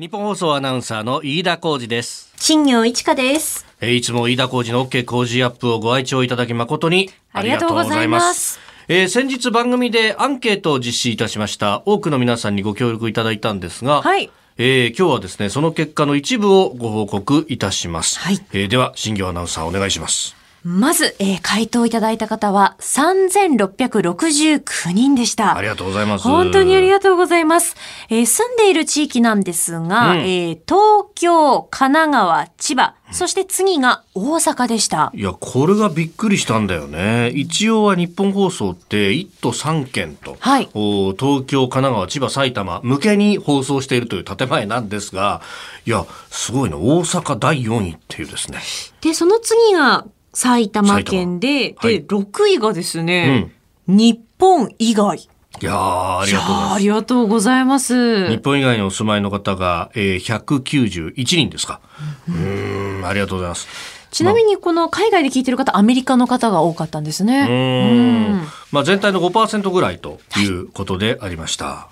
日本放送アナウンサーの飯田浩二です。新業一華です。えーいつも飯田浩二の OK 工事アップをご愛聴いただき誠にあありがとうございますえー先日番組でアンケートを実施いたしました。多くの皆さんにご協力いただいたんですが、はいえー今日はですね、その結果の一部をご報告いたします。はいえーでは、新業アナウンサーお願いします。まず、えー回答いただいた方は3669人でした。ありがとうございます。本当にありがとうございます。えー住んでいる地域なんですが、うんえー東京、神奈川、千葉、そして次が大阪でした。いや、これがびっくりしたんだよね。一応は日本放送って1都3県と、はいお東京、神奈川、千葉、埼玉向けに放送しているという建前なんですが、いや、すごいね。大阪第4位っていうですね。で、その次が埼玉県で、はいで、6位がですね、日本以外。いやー、ありがとうございますり。がとうございます。日本以外にお住まいの方が、えー、191人ですか。うーん、ありがとうございます。ちなみにこの海外で聞いてる方、アメリカの方が多かったんですうね。ーん。まあ全体の5%ぐらいということでありました。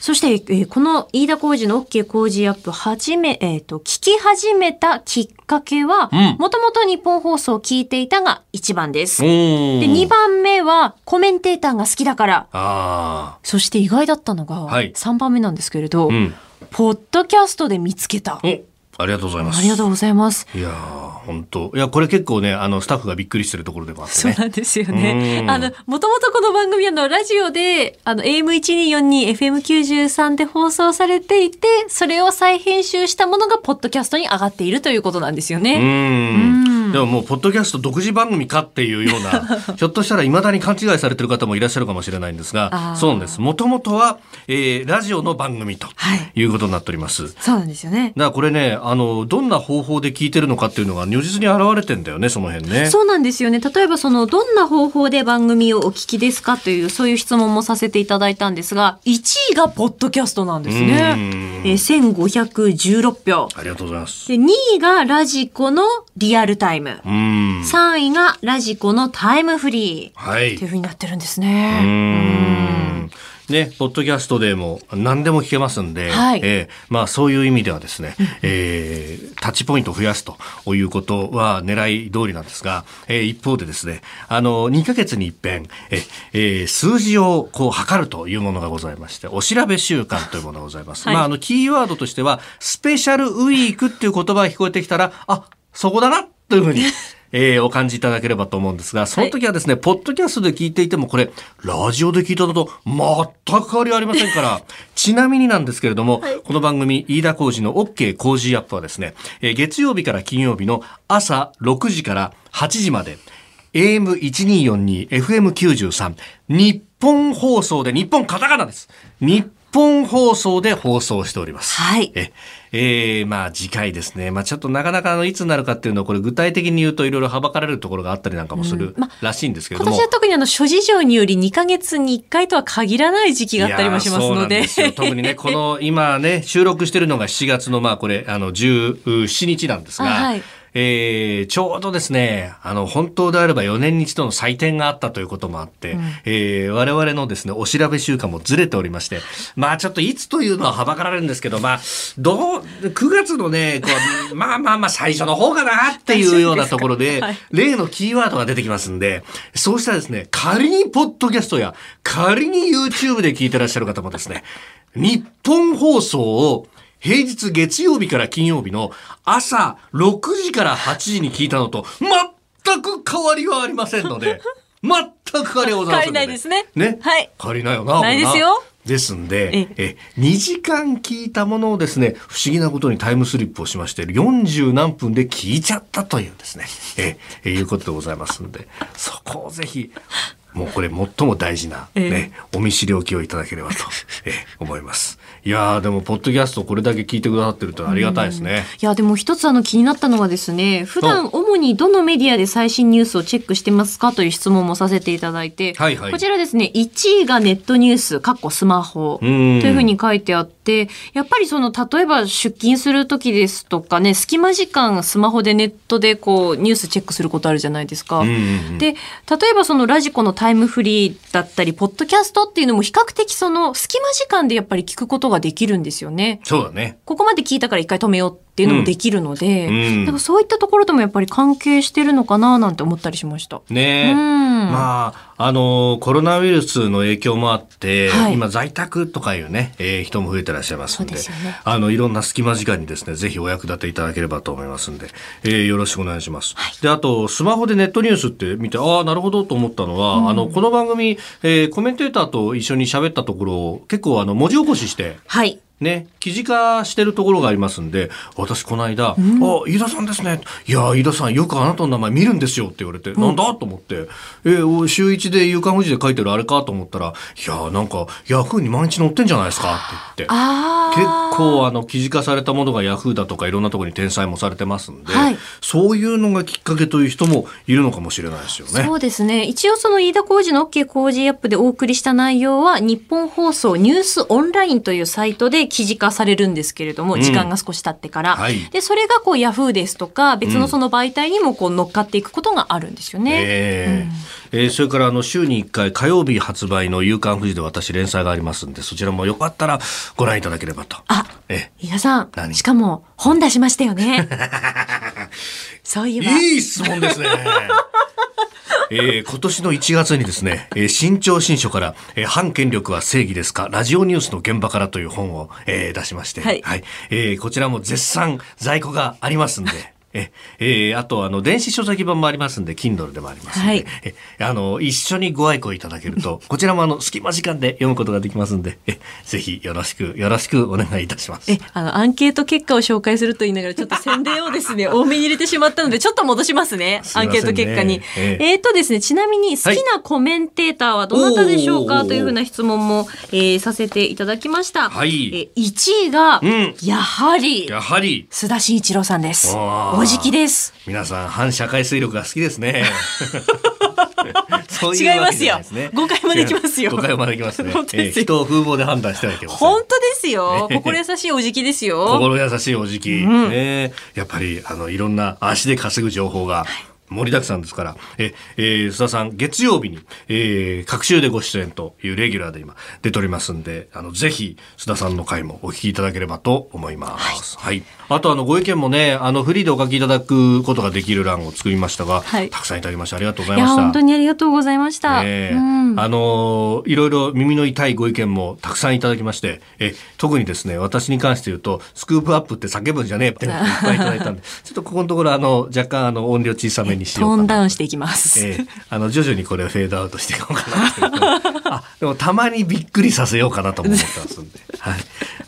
そして、えーこの飯田浩二の OK 工事アップ始め、えっ、と、聞き始めたきっかけはうん、もともと日本放送を聞いていたが1番です。おで、ー2番目はコメンテーターが好きだから。あそして意外だったのが、はい3番目なんですけれど、あ。うん。ポッドキャストで見つけた。お、ありがとうございます。ありがとうございます。いやー、本当いや、これ結構ね、あの、スタッフがびっくりしてるところでもあってね。そうなんですよねう。んあの、もともとこの番組あの、ラジオで、あの、AM1242、FM93 で放送されていて、それを再編集したものが、ポッドキャストに上がっているということなんですようね。ん。でももう、ポッドキャスト独自番組かっていうような、ひょっとしたら未だに勘違いされてる方もいらっしゃるかもしれないんですが、そうなんです。もともとは、えー、ラジオの番組とはいいうことになっております。そうなんですよね。だからこれね、あの、どんな方法で聞いてるのかっていうのが如実に現れてんだよね、その辺ね。そうなんですよね。例えばその、どんな方法で番組をお聞きですかという、そういう質問もさせていただいたんですが、1位がポッドキャストなんですうね。んえー1516票。ありがとうございます。で、2位がラジコのリアルタイム。うん。3位がラジコのタイムフリー。はいっていう。風になってるんですうね。んね、ポッドキャストでも何でも聞けますんで、はいえーまあそういう意味ではですね、えータッチポイントを増やすということは狙い通りなんですが、えー一方でですね、あの、2ヶ月に一遍、ええー数字をこう測るというものがございまして、お調べ週間というものがございます。はいまああの、キーワードとしては、スペシャルウィークっていう言葉が聞こえてきたら、あ、そこだなというふうに、えーお感じいただければと思うんですが、その時はですね、ポッドキャストで聞いていても、これ、ラジオで聞いたのと全く変わりありませんから、ちなみになんですけれども、この番組、飯田浩二の OK 工事アップはですね、えー月曜日から金曜日の朝6時から8時まで、AM1242、FM93、日本放送で、日本カタカナです。日本放送で放送しております。はいえ、えーまあ次回ですね。まあちょっとなかなかあのいつになるかっていうのをこれ具体的に言うといろいろはばかられるところがあったりなんかもするうんまらしいんですけれども。今年は特にあの諸事情により2ヶ月に1回とは限らない時期があったりもしますので。いやーそうなんですよ特にね、この今ね、収録してるのが7月のまあこれ、あの17日なんですが、あはいえーちょうどですね、あの本当であれば4年に一度の祭典があったということもあって、えー我々のですね、お調べ週間もずれておりまして、まあちょっといつというのははばかられるんですけど、まあ、どう、9月のね、こう まあまあまあ最初の方かなっていうようなところで、はい。例のキーワードが出てきますんで、そうしたらですね、仮にポッドキャストや、仮に YouTube で聞いてらっしゃる方もですね、日本放送を平日月曜日から金曜日の朝6時から8時に聞いたのと全く変わりはありませんので、全く変わりはございませんので。変わりないですねね。はい変わりないよな。ないですよ。ですんで、え、2時間聞いたものをですね、不思議なことにタイムスリップをしまして、40何分で聞いちゃったというですね、え、えいうことでございますんで、そこをぜひ、もうこれ最も大事な、ね、お見知りおきをいただければと、え、思います。いやーでも、ポッドキャストこれだけ聞いてくださってるとありがたいですね。いや、でも一つあの気になったのはですね、普段主にどのメディアで最新ニュースをチェックしてますかという質問もさせていただいて、はいはいこちらですね、1位がネットニュース、かっこスマホとんいうふうに書いてあって、やっぱりその、例えば出勤する時ですとかね、隙間時間スマホでネットでこう、ニュースチェックすることあるじゃないですか。うんうんうんで、例えばそのラジコのタイムフリーだったり、ポッドキャストっていうのも比較的その隙間時間でやっぱり聞くことができるんですよね。そうだね。ここまで聞いたから一回止めようっていうのもできるので、うんだからそういったところともやっぱり関係してるのかななんて思ったりしました。ねうんまあ、あのコロナウイルスの影響もあって、はい今在宅とかいうね、えー人も増えてらっしゃいますんで、ねあの、いろんな隙間時間にですね、ぜひお役立ていただければと思いますんで、えーよろしくお願いします。で、あと、スマホでネットニュースって見て、ああ、なるほどと思ったのは、あの、この番組、えーコメンテーターと一緒に喋ったところを結構あの、文字起こしして、はい。ね、記事化してるところがありますんで、私この間、あ、飯田さんですね。いや、飯田さんよくあなたの名前見るんですよって言われて、なんだと思って、えお週一で夕刊富士で書いてるあれかと思ったら、いや、なんか、ヤフーに毎日載ってんじゃないですかって言って。あ結あ。構あの記事化されたものがヤフーだとかいろんなところに転載もされてますんで、はいそういうのがきっかけという人もいるのかもしれないですよね。そうですね。一応その飯田浩二の OK 工事アップでお送りした内容は日本放送ニュースオンラインというサイトで記事化されるんですけれども、ん時間が少し経ってから。はいで、それがこうヤフーですとか別のその媒体にもこう乗っかっていくことがあるんですよね。えええーそれからあの週に1回火曜日発売の「夕刊富士」で私連載がありますんでそちらもよかったらご覧いただければと。あ、え飯田さん、何？しかも本出しましたよね。そういえば。いい質問ですね。えー今年の1月にですね、えー新潮新書から、えー反権力は正義ですかラジオニュースの現場からという本を、えー出しまして、はい。えーこちらも絶賛在庫がありますんで、ええーあとあの電子書籍版もありますんで Kindle でもありますんで、はい。えあの一緒にご愛顧いただけるとこちらもあの隙間時間で読むことができますんでえぜひよろしくよろしくお願いいたします。え、あの、アンケート結果を紹介すると言いながら、ちょっと宣伝をですね、多めに入れてしまったので、ちょっと戻しますね。すね。アンケート結果に。ええ。ーとですね、ちなみに好きなコメンテーターはどなたでしょうか？おー。というふうな質問も、えーさせていただきました。はい。え1位が、うん。やはり、やはり。須田慎一郎さんです。おーおじきです。皆さん反社会勢力が好きですね。そう違いますよ誤解もできますよ誤解もできますね。すよえー人を風貌で判断してはいけません。本当ですよ。心優しいおじきですよ。心優しいおじき、んねやっぱりあのいろんな足で稼ぐ情報が盛りだくさんですから、ええー須田さん月曜日に、えー、各週でご出演というレギュラーで今出ておりますんであのぜひ須田さんの回もお聞きいただければと思います。はい。あとあのご意見もねあのフリーでお書きいただくことができる欄を作りましたが、はいたくさんいただきましてありがとうございました。本当にありがとうございました。ええうんあのーいろいろ耳の痛いご意見もたくさんいただきまして、え特にですね、私に関して言うと、スクープアップって叫ぶんじゃねえっていっぱいいただいたんで、ちょっとここのところあの、若干あの、音量小さめにしようかな。トーンダウンしていきます。ええあの、徐々にこれをフェードアウトしていこうかな あ、でもたまにびっくりさせようかなとも思ってますんで、はい。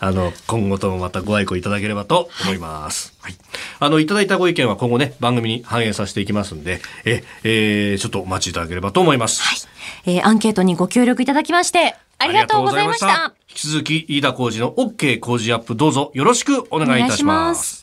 あの、今後ともまたご愛顧いただければと思います。はい。あの、いただいたご意見は今後ね、番組に反映させていきますんで、え、えーちょっとお待ちいただければと思います。はい。えーアンケートにご協力いただきまして、ありがとうございました。引き続き、飯田浩二の OK 工事アップどうぞよろしくお願いいたしま。す